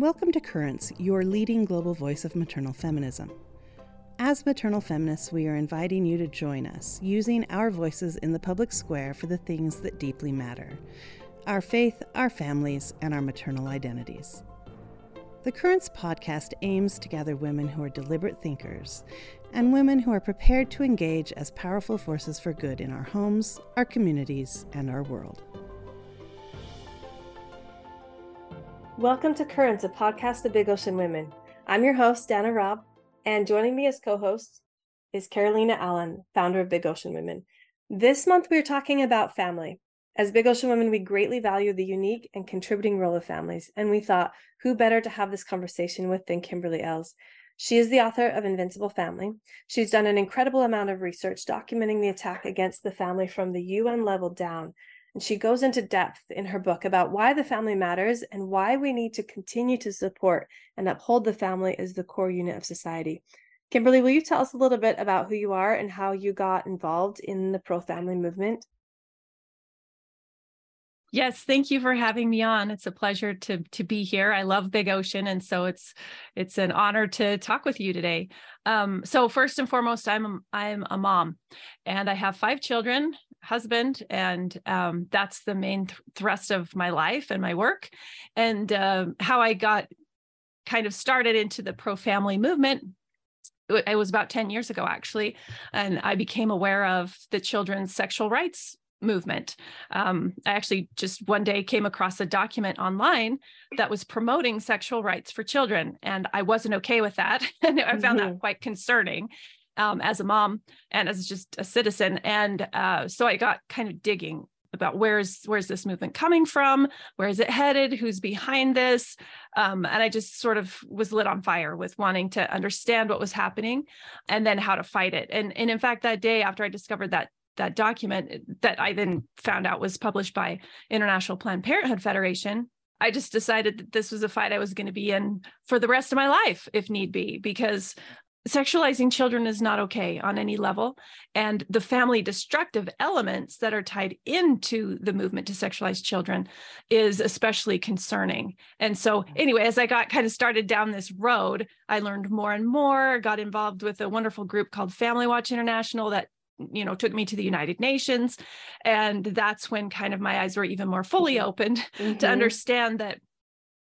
Welcome to Currents, your leading global voice of maternal feminism. As maternal feminists, we are inviting you to join us, using our voices in the public square for the things that deeply matter our faith, our families, and our maternal identities. The Currents podcast aims to gather women who are deliberate thinkers and women who are prepared to engage as powerful forces for good in our homes, our communities, and our world. Welcome to Currents, a podcast of Big Ocean Women. I'm your host, Dana Robb, and joining me as co host is Carolina Allen, founder of Big Ocean Women. This month, we are talking about family. As Big Ocean Women, we greatly value the unique and contributing role of families, and we thought, who better to have this conversation with than Kimberly Ells? She is the author of Invincible Family. She's done an incredible amount of research documenting the attack against the family from the UN level down and she goes into depth in her book about why the family matters and why we need to continue to support and uphold the family as the core unit of society. Kimberly, will you tell us a little bit about who you are and how you got involved in the pro family movement? Yes, thank you for having me on. It's a pleasure to to be here. I love Big Ocean, and so it's it's an honor to talk with you today. Um, so first and foremost, I'm I'm a mom, and I have five children, husband, and um, that's the main th- thrust of my life and my work. And uh, how I got kind of started into the pro family movement it was about 10 years ago actually and i became aware of the children's sexual rights movement. Um, I actually just one day came across a document online that was promoting sexual rights for children, and I wasn't okay with that. and I found mm-hmm. that quite concerning um, as a mom and as just a citizen. And uh, so I got kind of digging about where's where's this movement coming from? Where is it headed? Who's behind this? Um, and i just sort of was lit on fire with wanting to understand what was happening and then how to fight it. And, and in fact that day after i discovered that that document that I then found out was published by International Planned Parenthood Federation, I just decided that this was a fight I was going to be in for the rest of my life, if need be, because sexualizing children is not okay on any level. And the family destructive elements that are tied into the movement to sexualize children is especially concerning. And so, anyway, as I got kind of started down this road, I learned more and more, got involved with a wonderful group called Family Watch International that you know took me to the united nations and that's when kind of my eyes were even more fully mm-hmm. opened mm-hmm. to understand that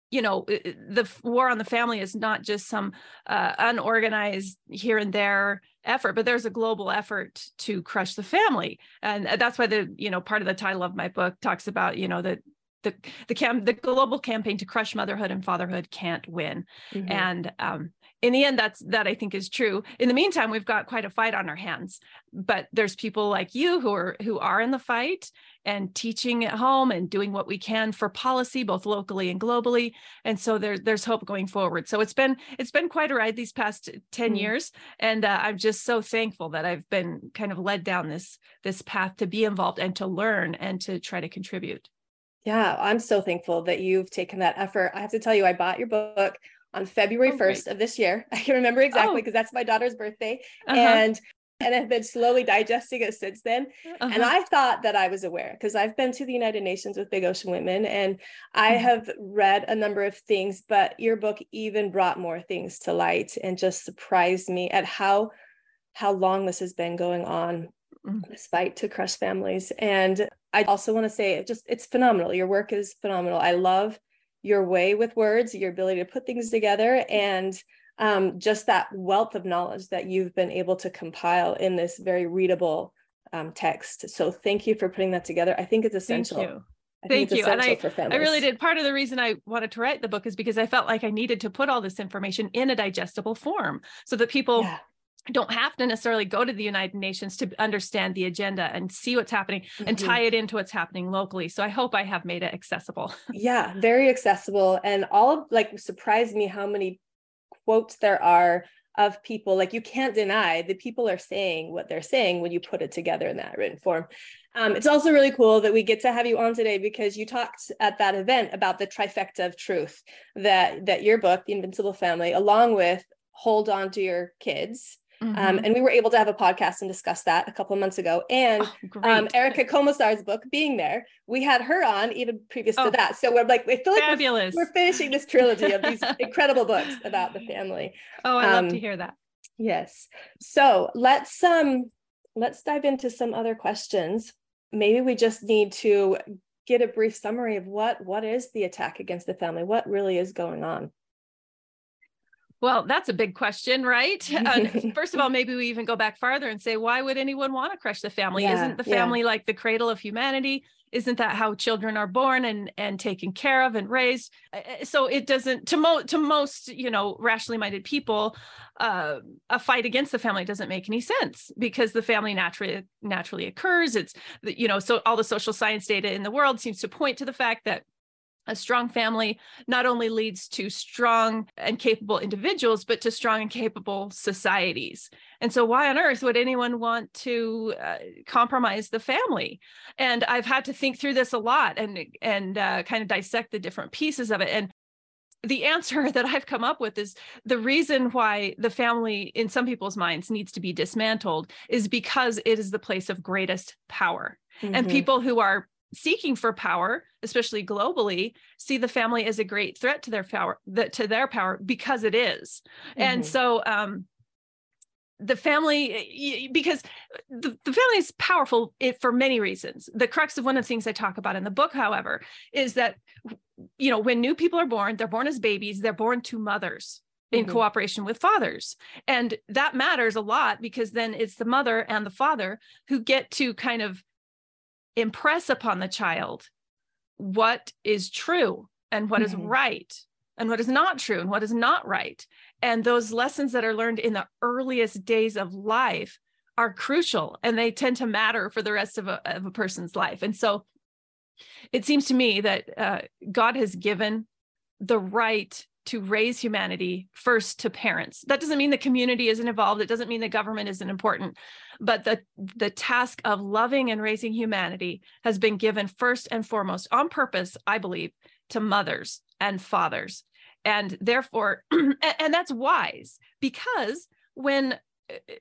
you know the war on the family is not just some uh, unorganized here and there effort but there's a global effort to crush the family and that's why the you know part of the title of my book talks about you know that the the cam the global campaign to crush motherhood and fatherhood can't win mm-hmm. and um in the end that's that i think is true. In the meantime we've got quite a fight on our hands but there's people like you who are who are in the fight and teaching at home and doing what we can for policy both locally and globally. And so there, there's hope going forward. So it's been it's been quite a ride these past 10 mm. years. And uh, i'm just so thankful that i've been kind of led down this this path to be involved and to learn and to try to contribute. Yeah, I'm so thankful that you've taken that effort. I have to tell you, I bought your book on February oh, 1st of this year. I can remember exactly because oh. that's my daughter's birthday. Uh-huh. And and I've been slowly digesting it since then. Uh-huh. And I thought that I was aware because I've been to the United Nations with Big Ocean Women and I mm-hmm. have read a number of things, but your book even brought more things to light and just surprised me at how how long this has been going on mm-hmm. this fight to crush families. And I also want to say it just it's phenomenal. Your work is phenomenal. I love your way with words, your ability to put things together, and um, just that wealth of knowledge that you've been able to compile in this very readable um, text. So thank you for putting that together. I think it's essential. Thank you. I Thank you. And I, I really did. Part of the reason I wanted to write the book is because I felt like I needed to put all this information in a digestible form so that people yeah don't have to necessarily go to the United Nations to understand the agenda and see what's happening mm-hmm. and tie it into what's happening locally. So I hope I have made it accessible. yeah, very accessible. And all like surprised me how many quotes there are of people like you can't deny the people are saying what they're saying when you put it together in that written form um, it's also really cool that we get to have you on today because you talked at that event about the trifecta of truth that that your book the invincible family along with hold on to your kids mm-hmm. Um, and we were able to have a podcast and discuss that a couple of months ago. And oh, um, Erica Komisar's book, Being There, we had her on even previous oh, to that. So we're like, we feel like fabulous. We're, we're finishing this trilogy of these incredible books about the family. Oh, I um, love to hear that. Yes. So let's um let's dive into some other questions. Maybe we just need to get a brief summary of what what is the attack against the family? What really is going on? Well, that's a big question, right? Uh, first of all, maybe we even go back farther and say, why would anyone want to crush the family? Yeah, Isn't the family yeah. like the cradle of humanity? Isn't that how children are born and and taken care of and raised? Uh, uh, so it doesn't to mo to most you know rationally minded people, uh, a fight against the family doesn't make any sense because the family naturally naturally occurs. It's you know so all the social science data in the world seems to point to the fact that a strong family not only leads to strong and capable individuals, but to strong and capable societies. And so, why on earth would anyone want to uh, compromise the family? And I've had to think through this a lot and and uh, kind of dissect the different pieces of it. And the answer that I've come up with is the reason why the family, in some people's minds, needs to be dismantled is because it is the place of greatest power. Mm-hmm. And people who are seeking for power, especially globally, see the family as a great threat to their power, to their power because it is. Mm-hmm. And so um, the family because the, the family is powerful for many reasons the crux of one of the things i talk about in the book however is that you know when new people are born they're born as babies they're born to mothers in mm-hmm. cooperation with fathers and that matters a lot because then it's the mother and the father who get to kind of impress upon the child what is true and what mm-hmm. is right and what is not true and what is not right. And those lessons that are learned in the earliest days of life are crucial and they tend to matter for the rest of a, of a person's life. And so it seems to me that uh, God has given the right to raise humanity first to parents. That doesn't mean the community isn't involved. It doesn't mean the government isn't important, but the the task of loving and raising humanity has been given first and foremost on purpose, I believe, to mothers and fathers. And therefore and that's wise because when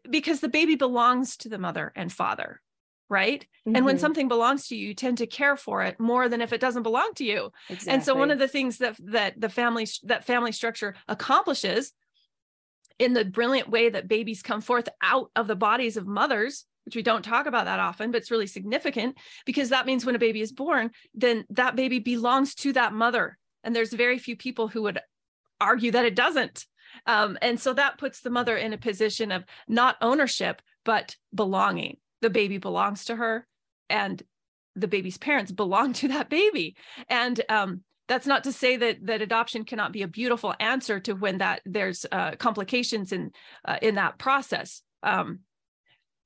because the baby belongs to the mother and father right mm-hmm. and when mm-hmm. something belongs to you you tend to care for it more than if it doesn't belong to you exactly. and so one of the things that that the family that family structure accomplishes in the brilliant way that babies come forth out of the bodies of mothers which we don't talk about that often but it's really significant because that means when a baby is born then that baby belongs to that mother and there's very few people who would argue that it doesn't um, and so that puts the mother in a position of not ownership but belonging the baby belongs to her and the baby's parents belong to that baby. And um, that's not to say that that adoption cannot be a beautiful answer to when that there's uh, complications in uh, in that process. Um,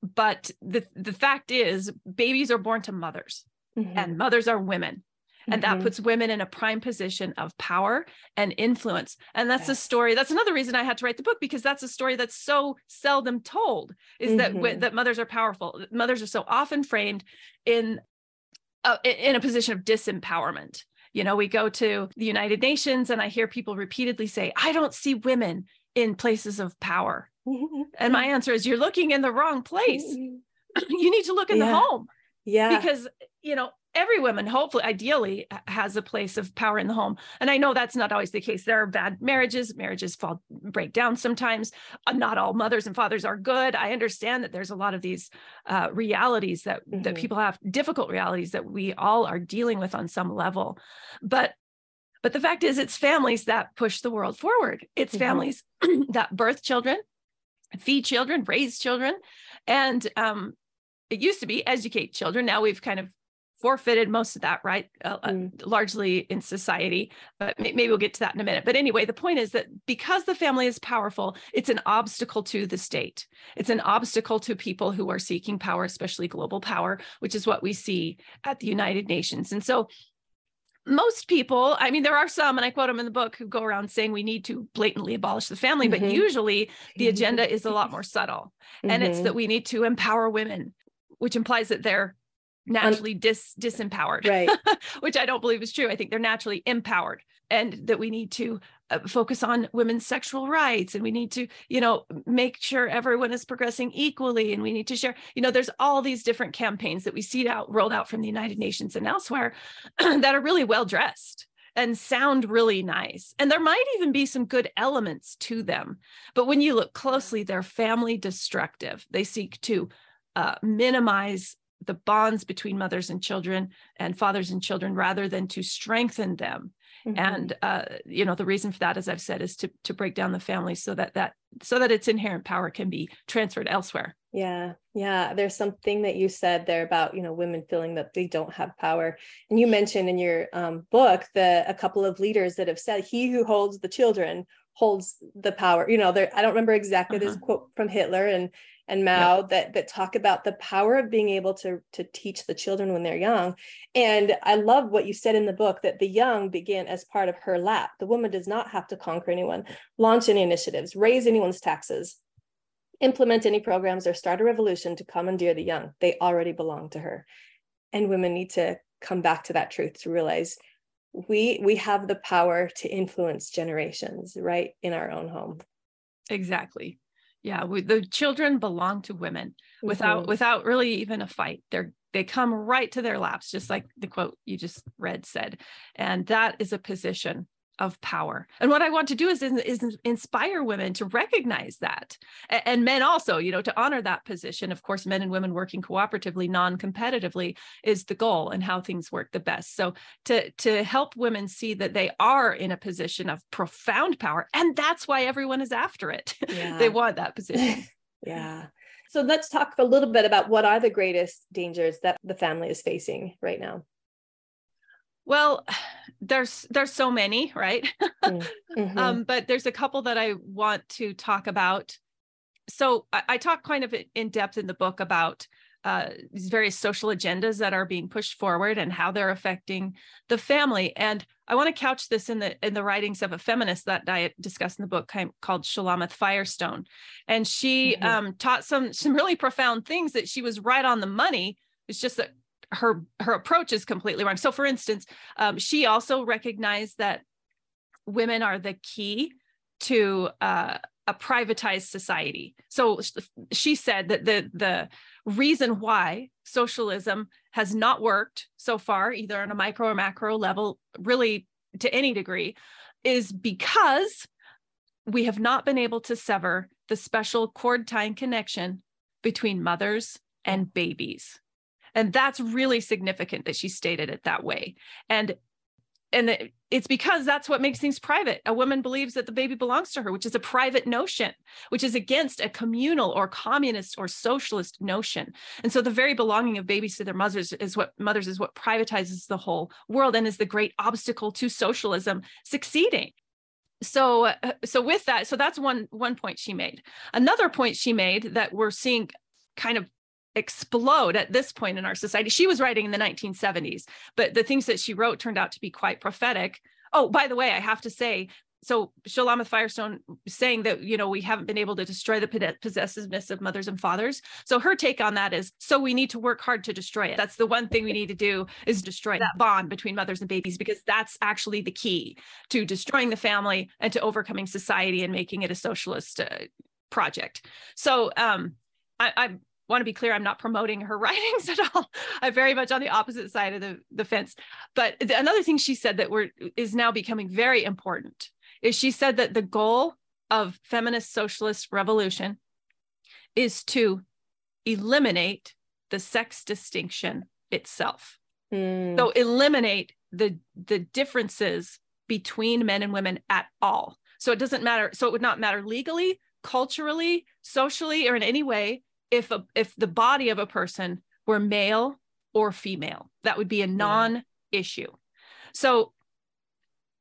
but the the fact is babies are born to mothers mm-hmm. and mothers are women and mm-hmm. that puts women in a prime position of power and influence and that's yes. a story that's another reason i had to write the book because that's a story that's so seldom told is mm-hmm. that that mothers are powerful mothers are so often framed in uh, in a position of disempowerment you know we go to the united nations and i hear people repeatedly say i don't see women in places of power and my answer is you're looking in the wrong place you need to look in yeah. the home yeah because you know every woman hopefully ideally has a place of power in the home. And i know that's not always the case. There are bad marriages. Marriages fall break down sometimes. Uh, not all mothers and fathers are good. I understand that there's a lot of these uh, realities that mm-hmm. that people have difficult realities that we all are dealing with on some level. But but the fact is it's families that push the world forward. It's mm-hmm. families that birth children feed children raise children and um, it used to be educate children. Now we've kind of forfeited most of that, right? Uh, mm. largely in society, but maybe we'll get to that in a minute. But anyway, the point is that because the family is powerful, it's an obstacle to the state. It's an obstacle to people who are seeking power, especially global power, which is what we see at the United Nations. And so most people, I mean, there are some, and I quote them in the book, who go around saying we need to blatantly abolish the family, mm-hmm. but usually the agenda is a lot more subtle. Mm-hmm. And it's mm-hmm. that we need to empower women, which implies that they're naturally dis disempowered right. which i don't believe is true. I think they're naturally empowered and that we need to uh, focus on women's sexual rights and we need to you know make sure everyone is progressing equally and we need to share you know there's all these different campaigns that we see out rolled out from the united nations and elsewhere that are really well dressed and sound really nice. And there might even be some good elements to them but when you look closely they're family destructive. They seek to uh, minimize the bonds between mothers and children and fathers and children rather than to strengthen them. Mm-hmm. and uh, you know the reason for that as i've said is to to break down the family so that that so that its inherent power can be transferred elsewhere. Yeah yeah. There's something that you said there about you know women feeling that they don't have power. And you mentioned in your um, book the a couple of leaders that have said he who holds the children holds the power. You know there i don't remember exactly uh-huh. this quote from hitler and and Mao yeah. that that talk about the power of being able to to teach the children when they're young. And I love what you said in the book that the young begin as part of her lap. The woman does not have to conquer anyone, launch any initiatives, raise anyone's taxes, implement any programs, or start a revolution to commandeer the young. They already belong to her. And women need to come back to that truth to realize we we have the power to influence generations right in our own home exactly yeah we, the children belong to women mm-hmm. without without really even a fight they're they come right to their laps just like the quote you just read said and that is a position of power. And what I want to do is, is inspire women to recognize that. And men also, you know, to honor that position. Of course, men and women working cooperatively, non-competitively is the goal and how things work the best. So to, to help women see that they are in a position of profound power. And that's why everyone is after it. Yeah. they want that position. yeah. So let's talk a little bit about what are the greatest dangers that the family is facing right now. Well, there's there's so many, right? Mm, mm-hmm. um, but there's a couple that I want to talk about. So I, I talk kind of in depth in the book about uh, these various social agendas that are being pushed forward and how they're affecting the family. And I want to couch this in the in the writings of a feminist that I discussed in the book called Shulamith Firestone, and she mm-hmm. um, taught some some really profound things that she was right on the money. It's just that her her approach is completely wrong. So, for instance, um, she also recognized that women are the key to uh, a privatized society. So she said that the the reason why socialism has not worked so far, either on a micro or macro level, really to any degree, is because we have not been able to sever the special cord tying connection between mothers and babies and that's really significant that she stated it that way and and it's because that's what makes things private. A woman believes that the baby belongs to her, which is a private notion, which is against a communal or communist or socialist notion. And so the very belonging of babies to their mothers is what mothers is what privatizes the whole world and is the great obstacle to socialism succeeding. So so with that, so that's one one point she made. Another point she made that we're seeing kind of explode at this point in our society. She was writing in the 1970s, but the things that she wrote turned out to be quite prophetic. Oh, by the way, I have to say, so Shulamith Firestone saying that you know we haven't been able to destroy the possessiveness of mothers and fathers. So her take on that is so we need to work hard to destroy it. That's the one thing we need to do is destroy that bond between mothers and babies because that's actually the key to destroying the family and to overcoming society and making it a socialist uh, project. So um, I, I want to be clear, I'm not promoting her writings at all. I'm very much on the opposite side of the, the fence. But the, another thing she said that we're, is now becoming very important is she said that the goal of feminist socialist revolution is to eliminate the sex distinction itself. Mm. So eliminate the the differences between men and women at all. So it doesn't matter. So it would not matter legally, culturally, socially, or in any way if a, if the body of a person were male or female that would be a non-issue. So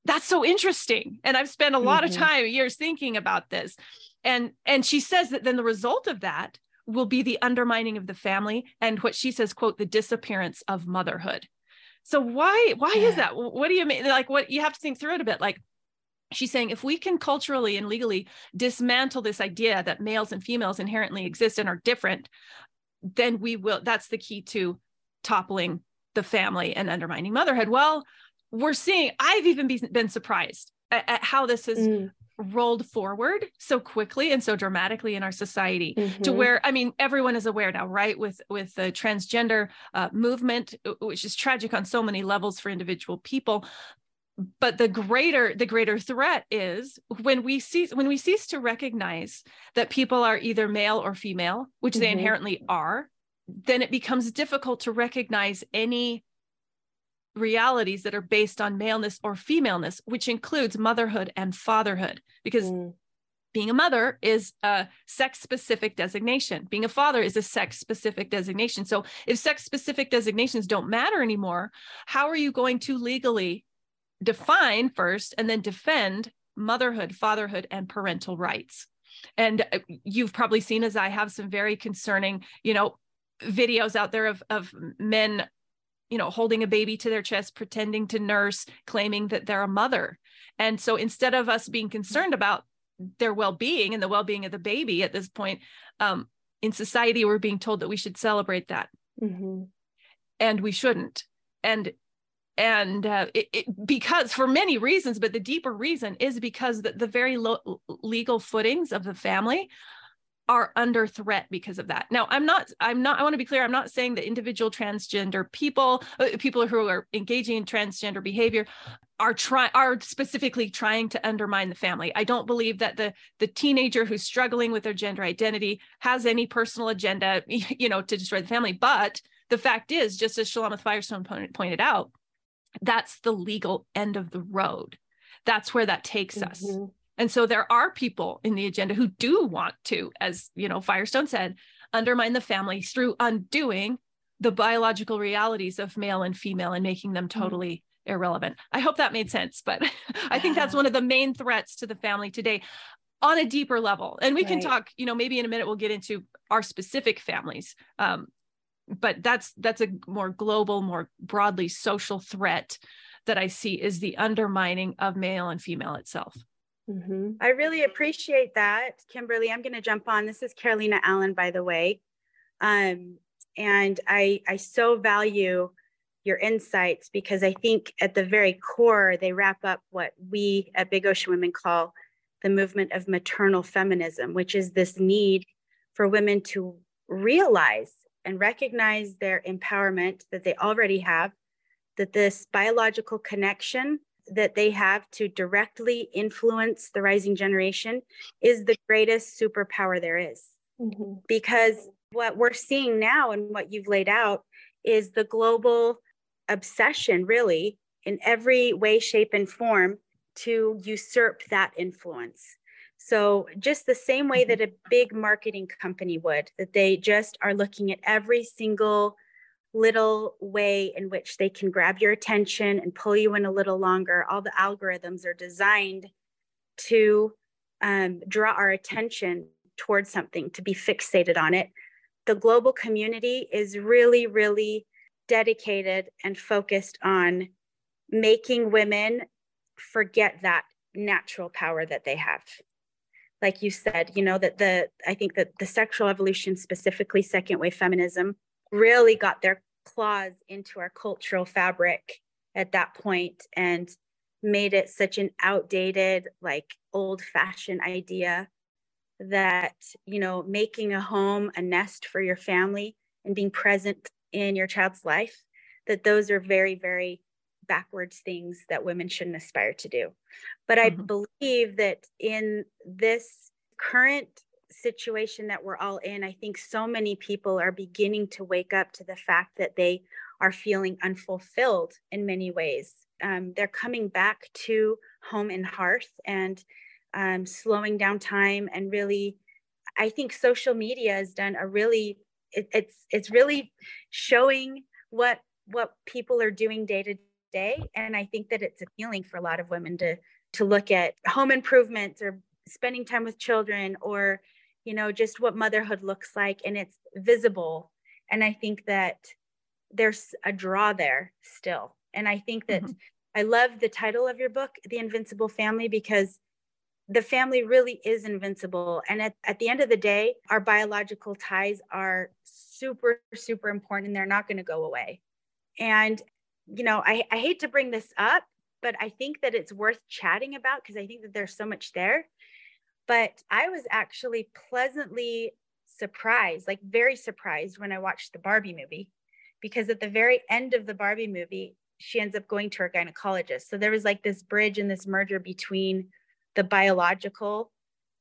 that's so interesting. And i've spent a lot mm-hmm. of time years thinking about this. And and she says that then the result of that will be the undermining of the family and what she says quote the disappearance of motherhood. So why why yeah. is that what do you mean? Like what you have to think through it a bit. Like she's saying if we can culturally and legally dismantle this idea that males and females inherently exist and are different then we will that's the key to toppling the family and undermining motherhood. Well, we're seeing, I've even been surprised at, at how this has mm. rolled forward so quickly and so dramatically in our society mm-hmm. to where, I mean, everyone is aware now, right? With, with the transgender uh, movement, which is tragic on so many levels for individual people but the greater the greater threat is when we cease when we cease to recognize that people are either male or female which mm-hmm. they inherently are then it becomes difficult to recognize any realities that are based on maleness or femaleness which includes motherhood and fatherhood because mm. being a mother is a sex specific designation being a father is a sex specific designation so if sex specific designations don't matter anymore how are you going to legally define first and then defend motherhood, fatherhood, and parental rights. And uh, you've probably seen, as I have, some very concerning, you know, videos out there of of men, you know, holding a baby to their chest, pretending to nurse, claiming that they're a mother. And so instead of us being concerned about their well-being and the well-being of the baby at this point, um, in society, we're being told that we should celebrate that, mm-hmm. and we shouldn't. And and uh, it, it, because for many reasons but the deeper reason is because the, the very lo- legal footings of the family are under threat because of that. Now i'm not i'm not i want to be clear i'm not saying that individual transgender people uh, people who are engaging in transgender behavior are trying are specifically trying to undermine the family. I don't believe that the the teenager who's struggling with their gender identity has any personal agenda you know to destroy the family but the fact is just as Shulamith Firestone pointed out that's the legal end of the road. That's where that takes mm-hmm. us. And so there are people in the agenda who do want to, as you know, Firestone said, undermine the family through undoing the biological realities of male and female and making them mm-hmm. totally mm-hmm. irrelevant. I hope that made sense, but I think that's one of the main threats to the family today on a deeper level. And we right. can talk, you know, maybe in a minute we'll get into our specific families um, but that's that's a more global more broadly social threat that i see is the undermining of male and female itself. Mm-hmm. i really appreciate that kimberly. I'm going to jump on. This is carolina allen by the way. Um, and i i so value your insights because i think at the very core they wrap up what we at big ocean women call the movement of maternal feminism which is this need for women to realize and recognize their empowerment that they already have, that this biological connection that they have to directly influence the rising generation is the greatest superpower there is. Mm-hmm. Because what we're seeing now and what you've laid out is the global obsession, really, in every way, shape, and form to usurp that influence. So, just the same way that a big marketing company would, that they just are looking at every single little way in which they can grab your attention and pull you in a little longer. All the algorithms are designed to um, draw our attention towards something, to be fixated on it. The global community is really, really dedicated and focused on making women forget that natural power that they have like you said, you know, that the, I think that the sexual evolution, specifically second wave feminism, really got their claws into our cultural fabric at that point and made it such an outdated, like old fashioned idea that, you know, making a home, a nest for your family and being present in your child's life, that those are very, very backwards things that women shouldn't aspire to do. But I mm-hmm. believe that in this current situation that we're all in, I think so many people are beginning to wake up to the fact that they are feeling unfulfilled in many ways. Um, they're coming back to home and hearth and um, slowing down time and really i think social media has done a really it, it's it's really showing what what people are doing day to day and i think that it's appealing for a lot of women to to look at home improvements or spending time with children or you know just what motherhood looks like and it's visible and i think that there's a draw there still and i think that mm-hmm. i love the title of your book the invincible family because the family really is invincible. And at, at the end of the day, our biological ties are super, super important and they're not going to go away. And, you know, I, I hate to bring this up, but I think that it's worth chatting about because I think that there's so much there. But I was actually pleasantly surprised, like very surprised when I watched the Barbie movie, because at the very end of the Barbie movie, she ends up going to her gynecologist. So there was like this bridge and this merger between the biological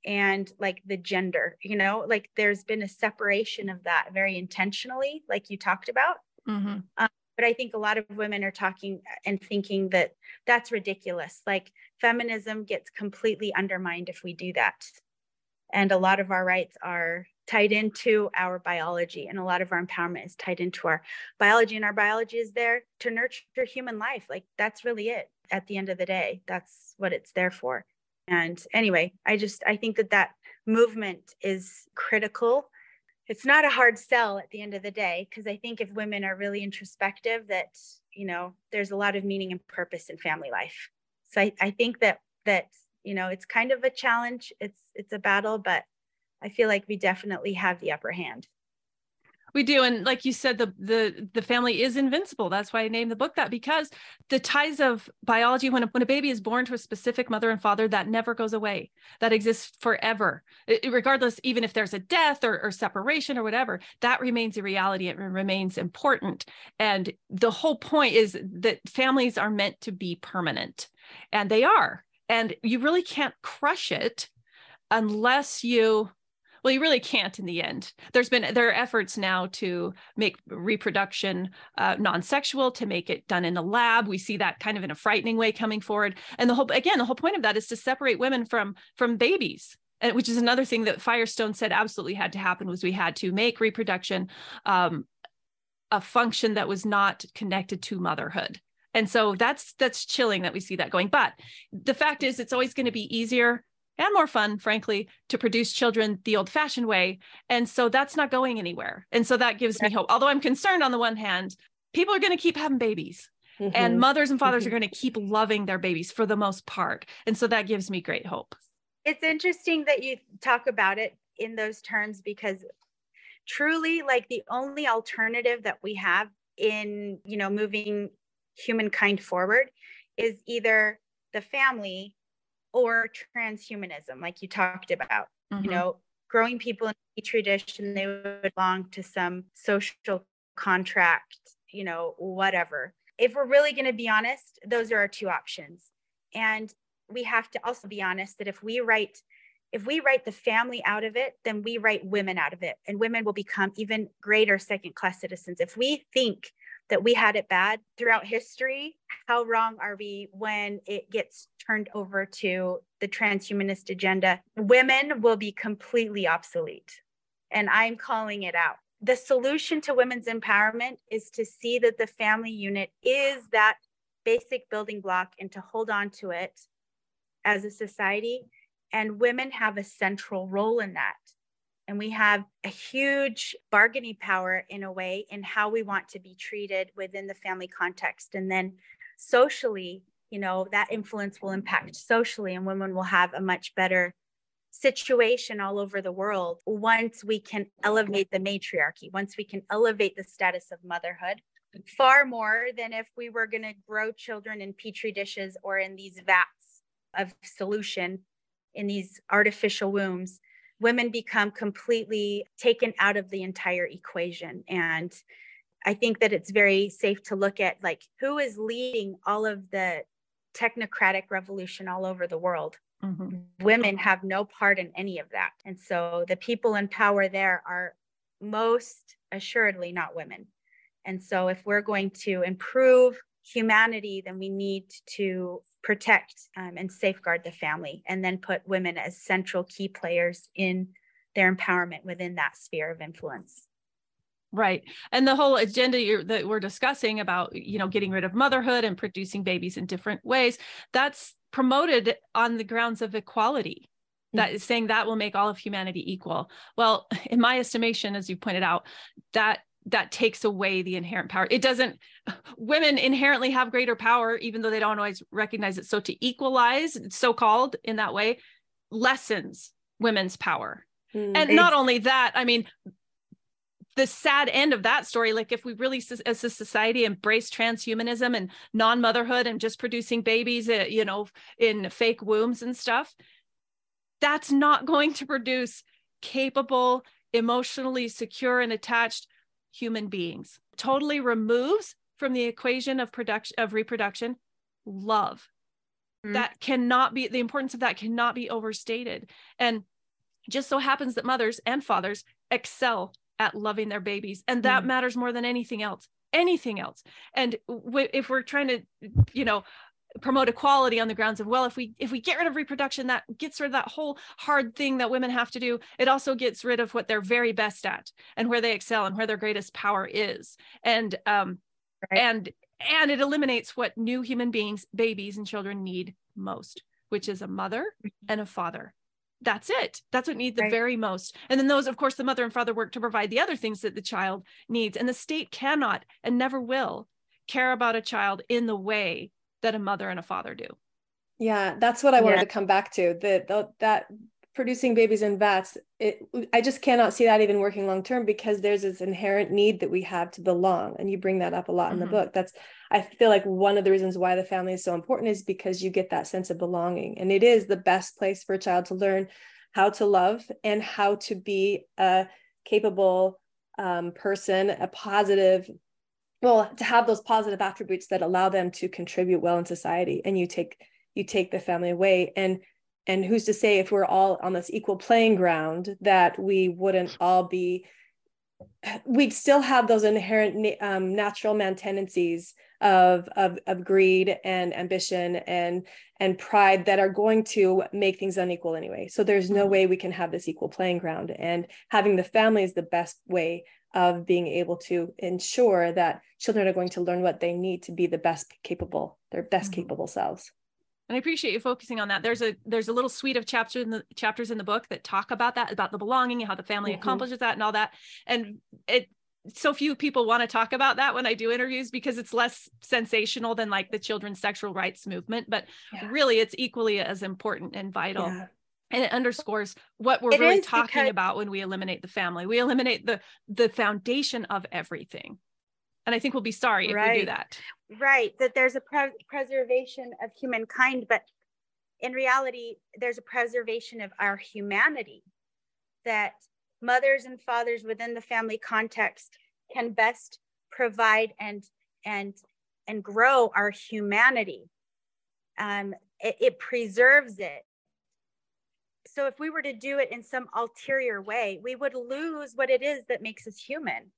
and like the gender, you know, like there's been a separation of that very intentionally, like you talked about. Mm-hmm. But I think a lot of women are talking and thinking that that's ridiculous. Like feminism gets completely undermined if we do that. And a lot of our rights are tied into our biology, and a lot of our empowerment is tied into our biology. And our biology is there to nurture human life. Like that's really it at the end of the day. That's what it's there for. And anyway, I just I think that that movement is critical. It's not a hard sell at the end of the day because I think if women are really introspective, that you know there's a lot of meaning and purpose in family life. So I, I think that that you know it's kind of a challenge. It's it's a battle, but I feel like we definitely have the upper hand. We do, and like you said, the the the family is invincible. That's why I named the book that because the ties of biology, when a, when a baby is born to a specific mother and father, that never goes away. That exists forever, it, regardless, even if there's a death or, or separation or whatever. That remains a reality. It remains important, and the whole point is that families are meant to be permanent, and they are. And you really can't crush it unless you well you really can't in the end. There's been there are efforts now to make reproduction uh, non-sexual to make it done in a lab. We see that kind of in a frightening way coming forward. And the whole again the whole point of that is to separate women from from babies and which is another thing that firestone said absolutely had to happen was we had to make reproduction um, a function that was not connected to motherhood. And so that's that's chilling that we see that going. But the fact is it's always going to be easier and more fun, frankly, to produce children the old fashioned way. And so that's not going anywhere. And so that gives me hope. Although I'm concerned on the one hand, people are going to keep having babies. Mm-hmm. And mothers and fathers mm-hmm. are going to keep loving their babies for the most part. And so that gives me great hope. It's interesting that you talk about it in those terms because truly like the only alternative that we have in, you know, moving humankind forward is either the family or transhumanism, like you talked about. Mm-hmm. You know, growing people in a tradition, they would belong to some social contract, you know, whatever. If we're really going to be honest, those are our two options. And we have to also be honest that if we write if we write the family out of it, then we write women out of it, and women will become even greater second class citizens. If we think that we had it bad throughout history, how wrong are we when it gets turned over to the transhumanist agenda? Women will be completely obsolete. And I'm calling it out. The solution to women's empowerment is to see that the family unit is that basic building block and to hold on to it as a society. And women have a central role in that and we have a huge bargaining power in a way in how we want to be treated within the family context. And then socially you know that influence will impact socially and women will have a much better situation all over the world once we can elevate the matriarchy once we can elevate the status of motherhood far more than if we were going to grow children in petri dishes or in these vats of solution in these artificial wombs women become completely taken out of the entire equation. And I think that it's very safe to look at like who is leading all of the technocratic revolution all over the world. Mm-hmm. Women have no part in any of that. And so the people in power there are most assuredly not women. And so if we're going to improve humanity, then we need to protect um, and safeguard the family and then put women as central key players in their empowerment within that sphere of influence. Right. And the whole agenda that we're discussing about you know getting rid of motherhood and producing babies in different ways that's promoted on the grounds of equality. That is saying that will make all of humanity equal. Well in my estimation as you pointed out that that takes away the inherent power. It doesn't, women inherently have greater power, even though they don't always recognize it. So to equalize, so called in that way, lessens women's power. Mm, and not only that, I mean, the sad end of that story, like if we really, as a society, embrace transhumanism and non-motherhood and just producing babies, uh, you know, in fake wombs and stuff, that's not going to produce capable, emotionally secure and attached human beings. Totally removes from the equation of production of reproduction love. Mm-hmm. That cannot be the importance of that cannot be overstated. And just so happens that mothers and fathers excel at loving their babies and that mm-hmm. matters more than anything else anything else and w- if we're trying to you know promote equality on the grounds of well if we if we get rid of reproduction that gets rid of that whole hard thing that women have to do it also gets rid of what they're very best at and where they excel and where their greatest power is and um right. and and it eliminates what new human beings babies and children need most which is a mother mm-hmm. and a father that's it that's what needs the right. very most and then those of course the mother and father work to provide the other things that the child needs and the state cannot and never will care about a child in the way that a mother and a father do. Yeah, that's what I wanted yeah. to come back to. The, that producing babies in vats, it, I just cannot see that even working long term because there's this inherent need that we have to belong, and you bring that up a lot mm-hmm. in the mm-hmm. book. That's I feel like one of the reasons why the family is so important is because you get that sense of belonging, and it is the best place for a child to learn how to love and how to be a capable um, person, a positive well to have those positive attributes that allow them to contribute well in society and you take you take the family away. And and who's to say if we're all on this equal playing ground that we wouldn't all be we'd still have those inherent um, natural man tendencies of, of of greed and ambition and and pride that are going to make things unequal anyway. So there's no mm-hmm. way we can have this equal playing ground. And having the family is the best way of being able to ensure that children are going to learn what they need to be the best capable their best mm-hmm. capable selves and i appreciate you focusing on that there's a there's a little suite of chapters in the chapters in the book that talk about that about the belonging and how the family mm-hmm. accomplishes that and all that and it so few people want to talk about that when I do interviews because it's less sensational than like the children's sexual rights movement, but yeah. really it's equally as important and vital. Yeah and it underscores what we're it really talking because... about when we eliminate the family. We eliminate the the foundation of everything. And i think we'll be sorry if right. we do that. Right that there's a pre- preservation of humankind but in reality there's a preservation of our humanity that mothers and fathers within the family context can best provide and and and grow our humanity. Um, it, it preserves it so if we were to do it in some ulterior way, we would lose what it is that makes us human.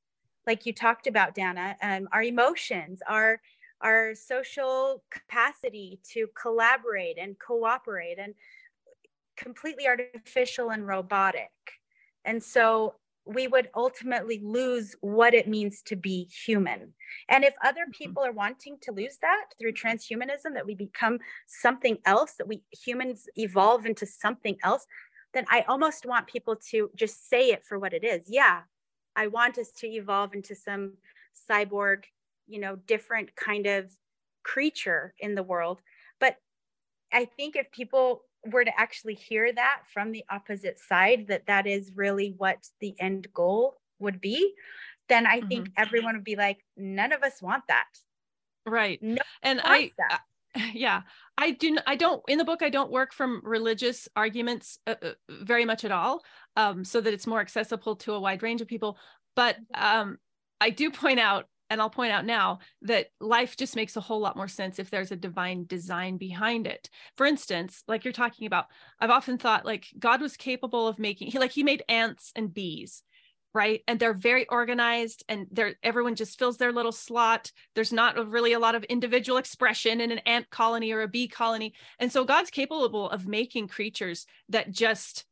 Like you talked about, Dana, um, our emotions, our our social capacity to collaborate and cooperate and completely artificial and robotic. And so we would ultimately lose what it means to be human. And if other mm-hmm. people are wanting to lose that through transhumanism, that we become something else, that we humans evolve into something else, then I almost want people to just say it for what it is. Yeah, I want us to evolve into some cyborg, you know, different kind of creature in the world. But I think if people were to actually hear that from the opposite side that that is really what the end goal would be then i think mm-hmm. everyone would be like none of us want that right no and i that. yeah i do i don't in the book i don't work from religious arguments uh, uh, very much at all um, so that it's more accessible to a wide range of people but um, i do point out and I'll point out now that life just makes a whole lot more sense if there's a divine design behind it. For instance, like you're talking about, I've often thought like God was capable of making he like he made ants and bees, right? And they're very organized and they're everyone just fills their little slot. There's not really a lot of individual expression in an ant colony or a bee colony. And so God's capable of making creatures that just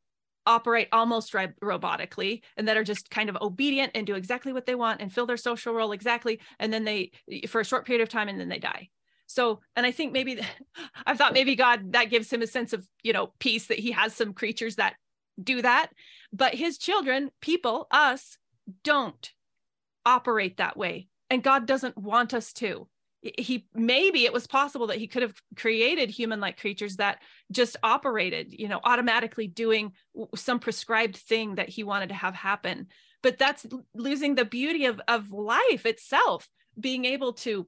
operate almost ri- robotically and that are just kind of obedient and do exactly what they want and fill their social role exactly and then they for a short period of time and then they die. So and i think maybe i thought maybe god that gives him a sense of you know peace that he has some creatures that do that. But his children people us don't operate that way. And god doesn't want us to he maybe it was possible that he could have created human like creatures that just operated you know automatically doing some prescribed thing that he wanted to have happen. But that's losing the beauty of of life itself being able to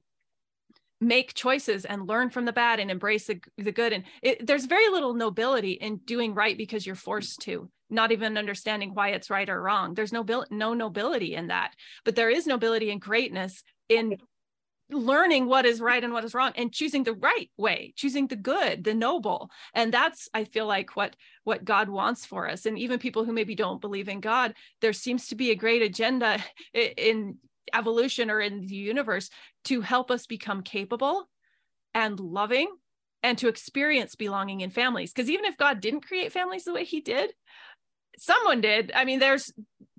make choices and learn from the bad and embrace the, the good. And it, there's very little nobility in doing right because you're forced to not even understanding why it's right or wrong. There's no no nobility in that. But there is nobility and greatness in learning what is right and what is wrong and choosing the right way choosing the good the noble. And that's i feel like what what god wants for us. And even people who maybe don't believe in god there seems to be a great agenda in evolution or in the universe to help us become capable and loving and to experience belonging in families. Because even if god didn't create families the way he did someone did. I mean there's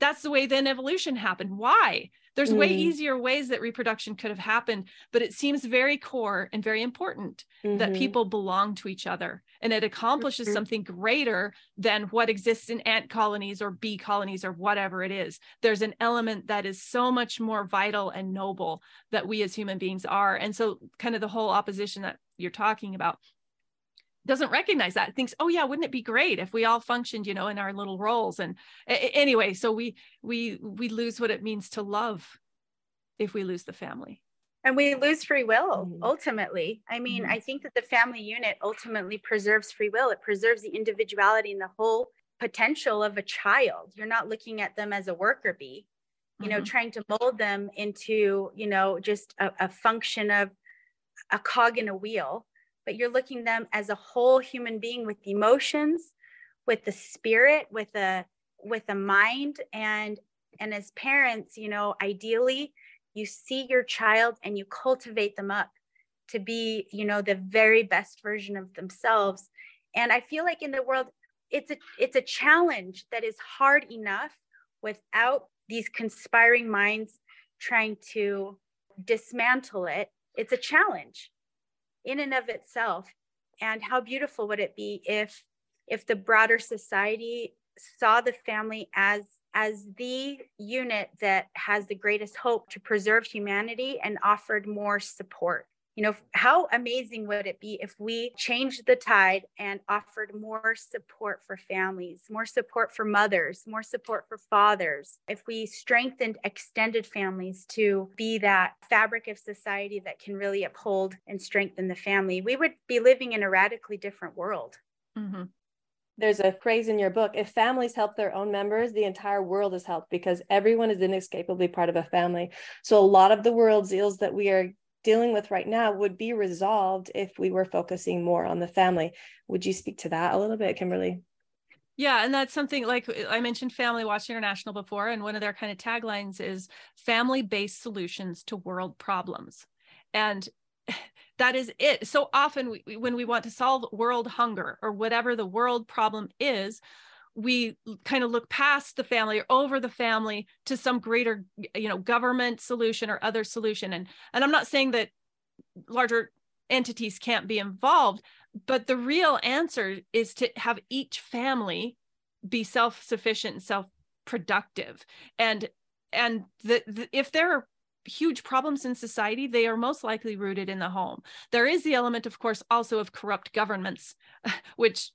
that's the way then evolution happened why there's mm. way easier ways that reproduction could have happened, but it seems very core and very important mm-hmm. that people belong to each other and it accomplishes mm-hmm. something greater than what exists in ant colonies or bee colonies or whatever it is. There's an element that is so much more vital and noble that we as human beings are. And so, kind of the whole opposition that you're talking about doesn't recognize that thinks oh yeah wouldn't it be great if we all functioned you know in our little roles and anyway so we we we lose what it means to love if we lose the family and we lose free will mm-hmm. ultimately i mean mm-hmm. i think that the family unit ultimately preserves free will it preserves the individuality and the whole potential of a child you're not looking at them as a worker bee you know mm-hmm. trying to mold them into you know just a, a function of a cog in a wheel but you're looking them as a whole human being with emotions with the spirit with a with a mind. And and as parents you know ideally you see your child and you cultivate them up to be you know the very best version of themselves. And i feel like in the world it's a it's a challenge that is hard enough without these conspiring minds trying to dismantle it. It's a challenge in and of itself and how beautiful would it be if if the broader society saw the family as as the unit that has the greatest hope to preserve humanity and offered more support you know, how amazing would it be if we changed the tide and offered more support for families, more support for mothers, more support for fathers? If we strengthened extended families to be that fabric of society that can really uphold and strengthen the family, we would be living in a radically different world. Mm-hmm there's a phrase in your book if families help their own members the entire world is helped because everyone is inescapably part of a family so a lot of the world's ills that we are dealing with right now would be resolved if we were focusing more on the family. Would you speak to that a little bit, Kimberly? Yeah, and that's something like uh, I mentioned Family Watch International before, and one of their kind of taglines is family based solutions to world problems. And that is it. So often, we, when we want to solve world hunger or whatever the world problem is, we kind of look past the family or over the family to some greater you know government solution or other solution and and i'm not saying that larger entities can't be involved but the real answer is to have each family be self-sufficient and self-productive and and the, the, if there are huge problems in society, they are most likely rooted in the home. There is the element, of course, also of corrupt governments, which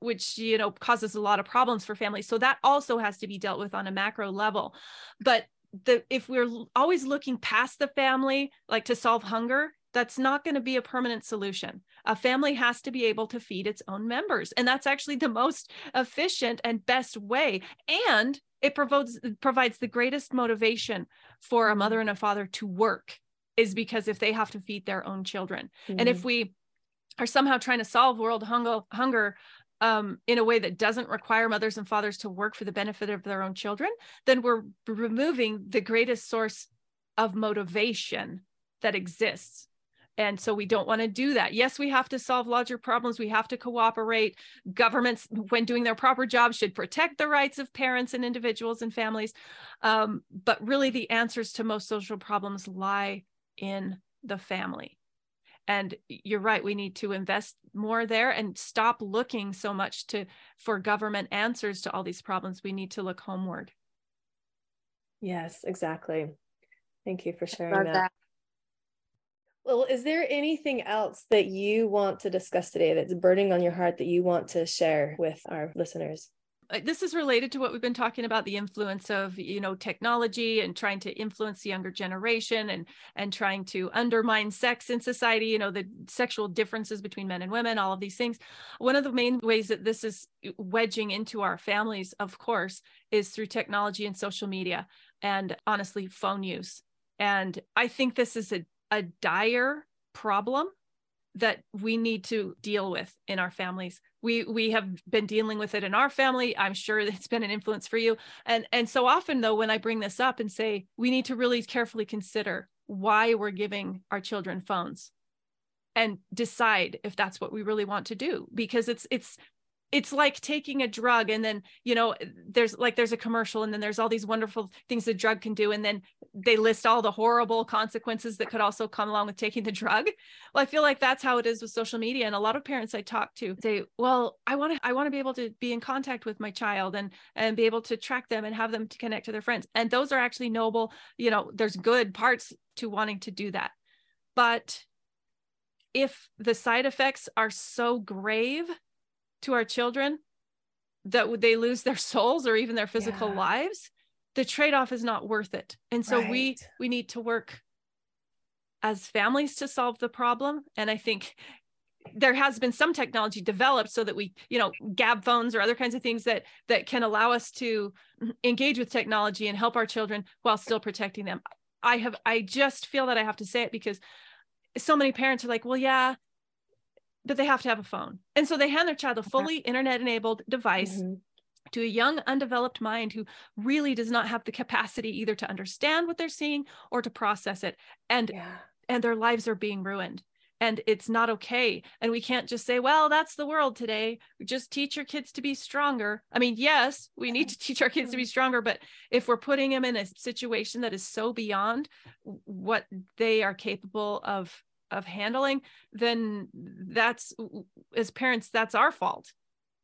which you know causes a lot of problems for families. So that also has to be dealt with on a macro level. But the if we're always looking past the family, like to solve hunger, that's not going to be a permanent solution. A family has to be able to feed its own members. And that's actually the most efficient and best way. And it provides provides the greatest motivation for a mm-hmm. mother and a father to work is because if they have to feed their own children mm-hmm. and if mm-hmm. we are somehow trying to solve world hunger hunger um, in a way that doesn't require mothers and fathers to work for the benefit of their own children then we're removing the greatest source of motivation that exists and so we don't want to do that. Yes, we have to solve larger problems. We have to cooperate. Governments, when doing their proper job, should protect the rights of parents and individuals and families. Um, but really, the answers to most social problems lie in the family. And you're right, we need to invest more there and stop looking so much to for government answers to all these problems. We need to look homeward. Yes, exactly. Thank you for sharing that. that. Well, is there anything else that you want to discuss today that's burning on your heart that you want to share with our listeners? Uh, this is related to what we've been talking about the influence of you know technology and trying to influence the younger generation and and trying to undermine sex in society you know the sexual differences between men and women all of these things. One of the main ways that this is wedging into our families of course is through technology and social media and honestly phone use. And i think this is a, a dire problem that we need to deal with in our families we we have been dealing with it in our family. I'm sure it's been an influence for you. And and so often though when i bring this up and say we need to really carefully consider why we're giving our children phones and decide if that's what we really want to do because it's it's it's like taking a drug and then you know there's like there's a commercial and then there's all these wonderful things the drug can do and then they list all the horrible consequences that could also come along with taking the drug. Well i feel like that's how it is with social media and a lot of parents i talk to say well i want to i want to be able to be in contact with my child and and be able to track them and have them to connect to their friends. And those are actually noble you know there's good parts to wanting to do that. But if the side effects are so grave to our children that they lose their souls or even their physical yeah. lives the trade-off is not worth it and so right. we we need to work as families to solve the problem and i think there has been some technology developed so that we you know Gabb phones or other kinds of things that that can allow us to engage with technology and help our children while still protecting them i have i just feel that i have to say it because so many parents are like well yeah but they have to have a phone. And so they hand their child a fully internet enabled device mm-hmm. to a young, undeveloped mind who really does not have the capacity either to understand what they're seeing or to process it. And yeah. and their lives are being ruined. And it's not okay. And we can't just say, well, that's the world today. Just teach your kids to be stronger. I mean, yes, we need to teach our kids to be stronger, but if we're putting them in a situation that is so beyond what they are capable of of handling then that's as parents that's our fault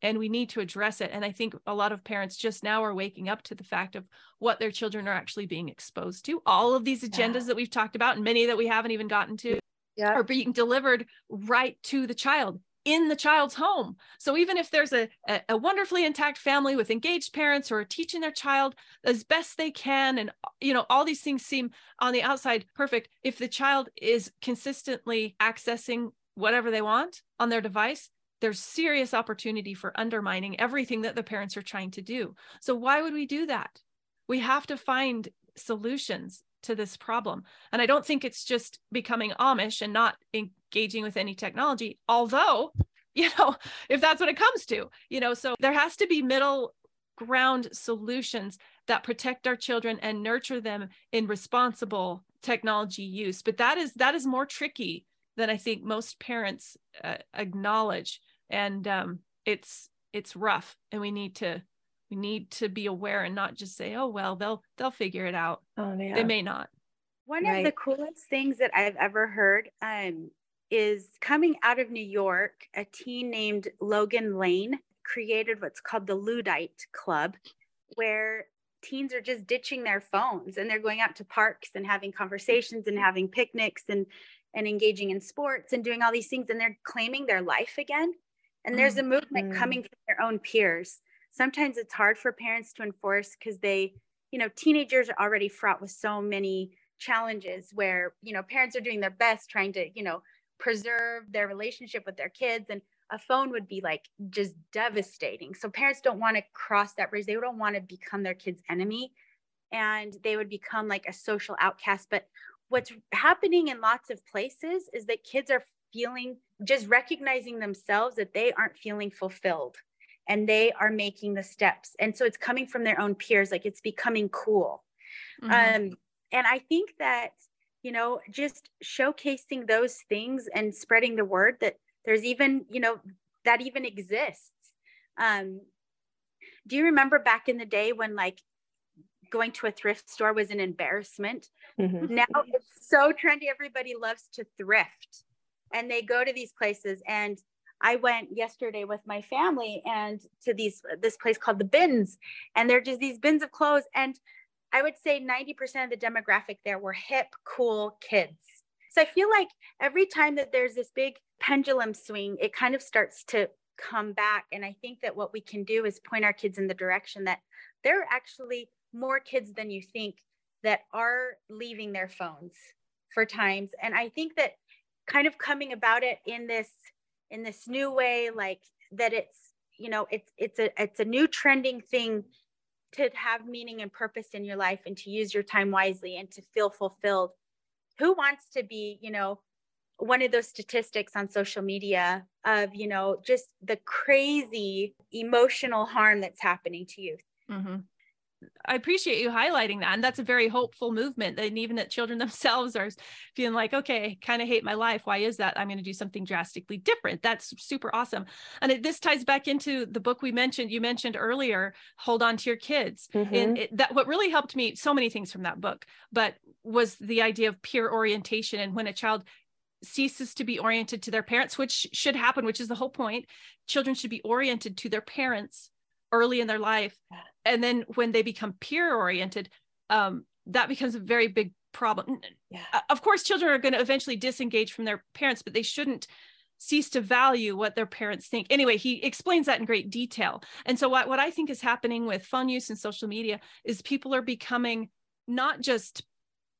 and we need to address it and i think a lot of parents just now are waking up to the fact of what their children are actually being exposed to all of these agendas yeah. that we've talked about and many that we haven't even gotten to yeah. are being delivered right to the child in the child's home. So even if there's a, a, wonderfully intact family with engaged parents who are teaching their child as best they can, and you know, all these things seem on the outside perfect. If the child is consistently accessing whatever they want on their device, there's serious opportunity for undermining everything that the parents are trying to do. So why would we do that? We have to find solutions to this problem. And I don't think it's just becoming Amish and not engaging with any technology, although, you know, if that's what it comes to, you know, so there has to be middle ground solutions that protect our children and nurture them in responsible technology use. But that is that is more tricky than I think most parents uh, acknowledge. And um, it's it's rough and we need to we need to be aware and not just say oh well they'll they'll figure it out oh yeah. they may not one right. of the coolest things that i've ever heard um, is coming out of new york a teen named logan lane created what's called the luddite club where teens are just ditching their phones and they're going out to parks and having conversations and having picnics and and engaging in sports and doing all these things and they're claiming their life again and there's a movement mm-hmm. coming from their own peers sometimes it's hard for parents to enforce because they you know teenagers are already fraught with so many challenges where you know parents are doing their best trying to you know preserve their relationship with their kids and a phone would be like just devastating. So parents don't want to cross that bridge. They don't want to become their kids enemy and they would become like a social outcast. But what's happening in lots of places is that kids are feeling just recognizing themselves that they aren't feeling fulfilled and they are making the steps. And so it's coming from their own peers like it's becoming cool. Mm-hmm. um and i think that you know just showcasing those things and spreading the word that there's even you know that even exists. Um do you remember back in the day when like going to a thrift store was an embarrassment? Mm-hmm. now it's so trendy everybody loves to thrift. And they go to these places and I went yesterday with my family and to these this place called the bins and they're just these bins of clothes and I would say 90% of the demographic there were hip cool kids So I feel like every time that there's this big pendulum swing, it kind of starts to come back. And I think that what we can do is point our kids in the direction that there are actually more kids than you think that are leaving their phones for times. And I think that kind of coming about it in this in this new way, like that it's, you know, it's it's a it's a new trending thing to have meaning and purpose in your life and to use your time wisely and to feel fulfilled. Who wants to be, you know, one of those statistics on social media of you know just the crazy emotional harm that's happening to youth mm-hmm. I appreciate you highlighting that. And that's a very hopeful movement. And even that children themselves are feeling like, okay, kind of hate my life. Why is that? I'm going to do something drastically different. That's super awesome. And it, this ties back into the book we mentioned, you mentioned earlier, Hold On to Your Kids. Mm-hmm. And it, that what really helped me, so many things from that book, but was the idea of peer orientation. And when a child ceases to be oriented to their parents, which should happen, which is the whole point. Children should be oriented to their parents early in their life. And then when they become peer oriented, um, that becomes a very big problem. Yeah. Of course, children are going to eventually disengage from their parents, but they shouldn't cease to value what their parents think. Anyway, he explains that in great detail. And so, what, what I think is happening with phone use and social media is people are becoming not just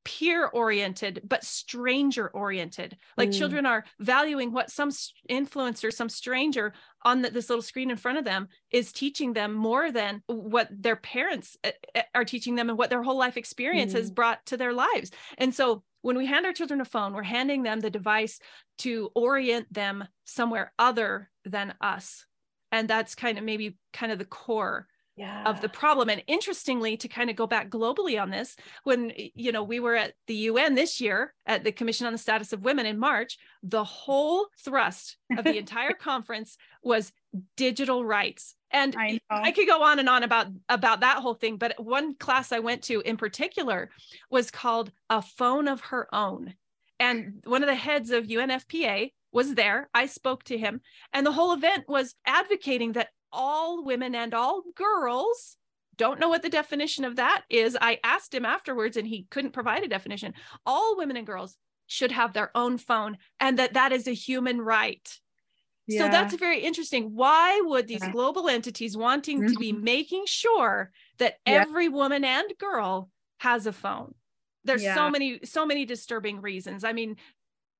peer oriented but stranger oriented like mm. children are valuing what some influencer some stranger on the, this little screen in front of them is teaching them more than what their parents eh, eh, are teaching them and what their whole life experience mm. has brought to their lives and so when we hand our children a phone we're handing them the device to orient them somewhere other than us and that's kind of maybe kind of the core yeah. of the problem. And interestingly to kind of go back globally on this when you know we were at the UN this year at the Commission on the Status of Women in March the whole thrust of the entire conference was digital rights. And I, I, could go on and on about about that whole thing but one class I went to in particular was called a phone of her own. And one of the heads of UNFPA was there. I spoke to him, and the whole event was advocating that all women and all girls don't know what the definition of that is. I asked him afterwards and he couldn't provide a definition. All women and girls should have their own phone and that that is a human right. Yeah. So that's very interesting. Why would these yeah. global entities wanting mm-hmm. to be mm-hmm. making sure that yeah. every woman and girl has a phone? There's so many so many disturbing reasons. I mean,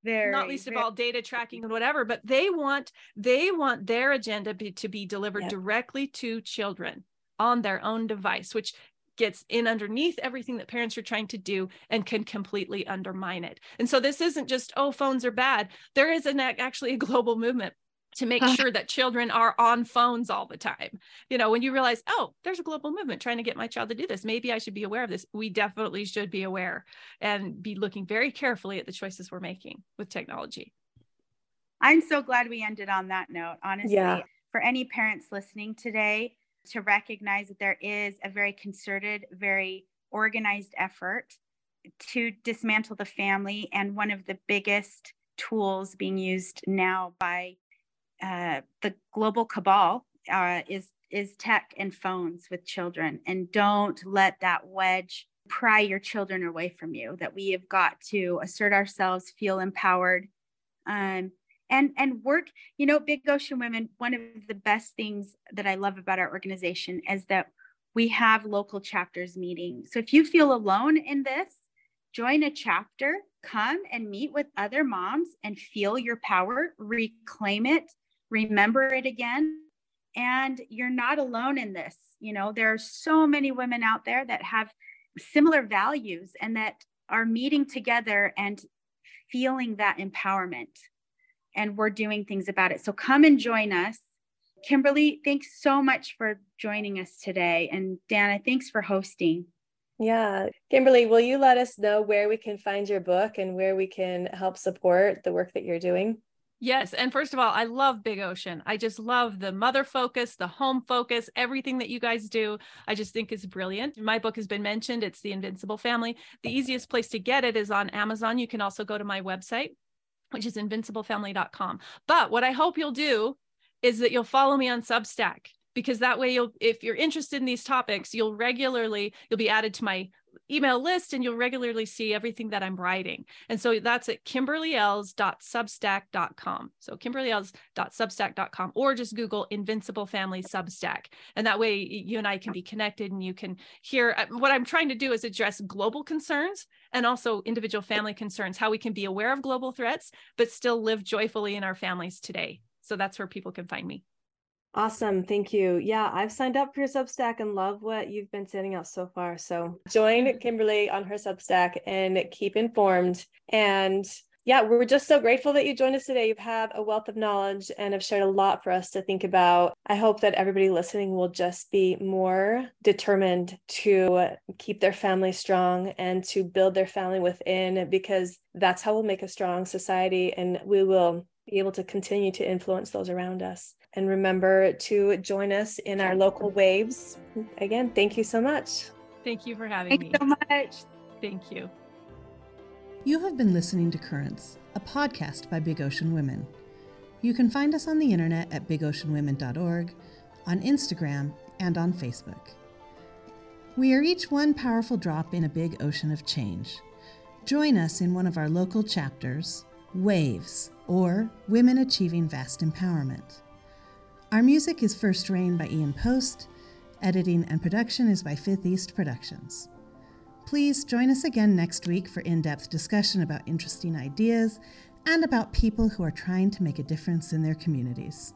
very, not least very, of all data tracking and whatever but they want they want their agenda be, to be delivered yep. directly to children on their own device which gets in underneath everything that parents are trying to do and can completely undermine it. And so this isn't just oh phones are bad. There is an actually a global movement to make sure that children are on phones all the time. You know, when you realize, oh, there's a global movement trying to get my child to do this, maybe I should be aware of this. We definitely should be aware and be looking very carefully at the choices we're making with technology. I'm so glad we ended on that note, honestly. Yeah. For any parents listening today, to recognize that there is a very concerted, very organized effort to dismantle the family. And one of the biggest tools being used now by uh, the global cabal uh, is is tech and phones with children, and don't let that wedge pry your children away from you. That we have got to assert ourselves, feel empowered, um, and and work. You know, Big Ocean Women. One of the best things that I love about our organization is that we have local chapters meeting. So if you feel alone in this, join a chapter come and meet with other moms and feel your power, reclaim it, remember it again. And you're not alone in this. You know, there are so many women out there that have similar values and that are meeting together and feeling that empowerment. And we're doing things about it. So come and join us. Kimberly, thanks so much for joining us today. And Dana, thanks for hosting. Yeah. Kimberly, will you let us know where we can find your book and where we can help support the work that you're doing? Yes. And first of all, I love Big Ocean. I just love the mother focus, the home focus, everything that you guys do. I just think is brilliant. My book has been mentioned. It's The Invincible Family. The easiest place to get it is on Amazon. You can also go to my website, which is invinciblefamily.com. But what I hope you'll do is that you'll follow me on Substack because that way you'll if you're interested in these topics you'll regularly you'll be added to my email list and you'll regularly see everything that I'm writing. And so that's at kimberlyells.substack.com. So kimberlyells.substack.com or just Google Invincible Family Substack. And that way you and I can be connected and you can hear uh, what I'm trying to do is address global concerns and also individual family concerns, how we can be aware of global threats, but still live joyfully in our families today. So that's where people can find me. Awesome. Thank you. Yeah, I've signed up for your Substack and love what you've been sending out so far. So join Kimberly on her Substack and keep informed. And yeah, we're just so grateful that you joined us today. You have a wealth of knowledge and have shared a lot for us to think about. I hope that everybody listening will just be more determined to keep their family strong and to build their family within, because that's how we'll make a strong society and we will be able to continue to influence those around us. And remember to join us in our local waves. Again, thank you so much. Thank you for having Thank me. Thank you so much. Thank you. You have been listening to Currents, a podcast by Big Ocean Women. You can find us on the internet at bigoceanwomen.org, on Instagram, and on Facebook. We are each one powerful drop in a big ocean of change. Join us in one of our local chapters, Waves, or Women Achieving Vast Empowerment. Our music is First Rain by Ian Post. Editing and production is by Fifth East Productions. Please join us again next week for in depth discussion about interesting ideas and about people who are trying to make a difference in their communities.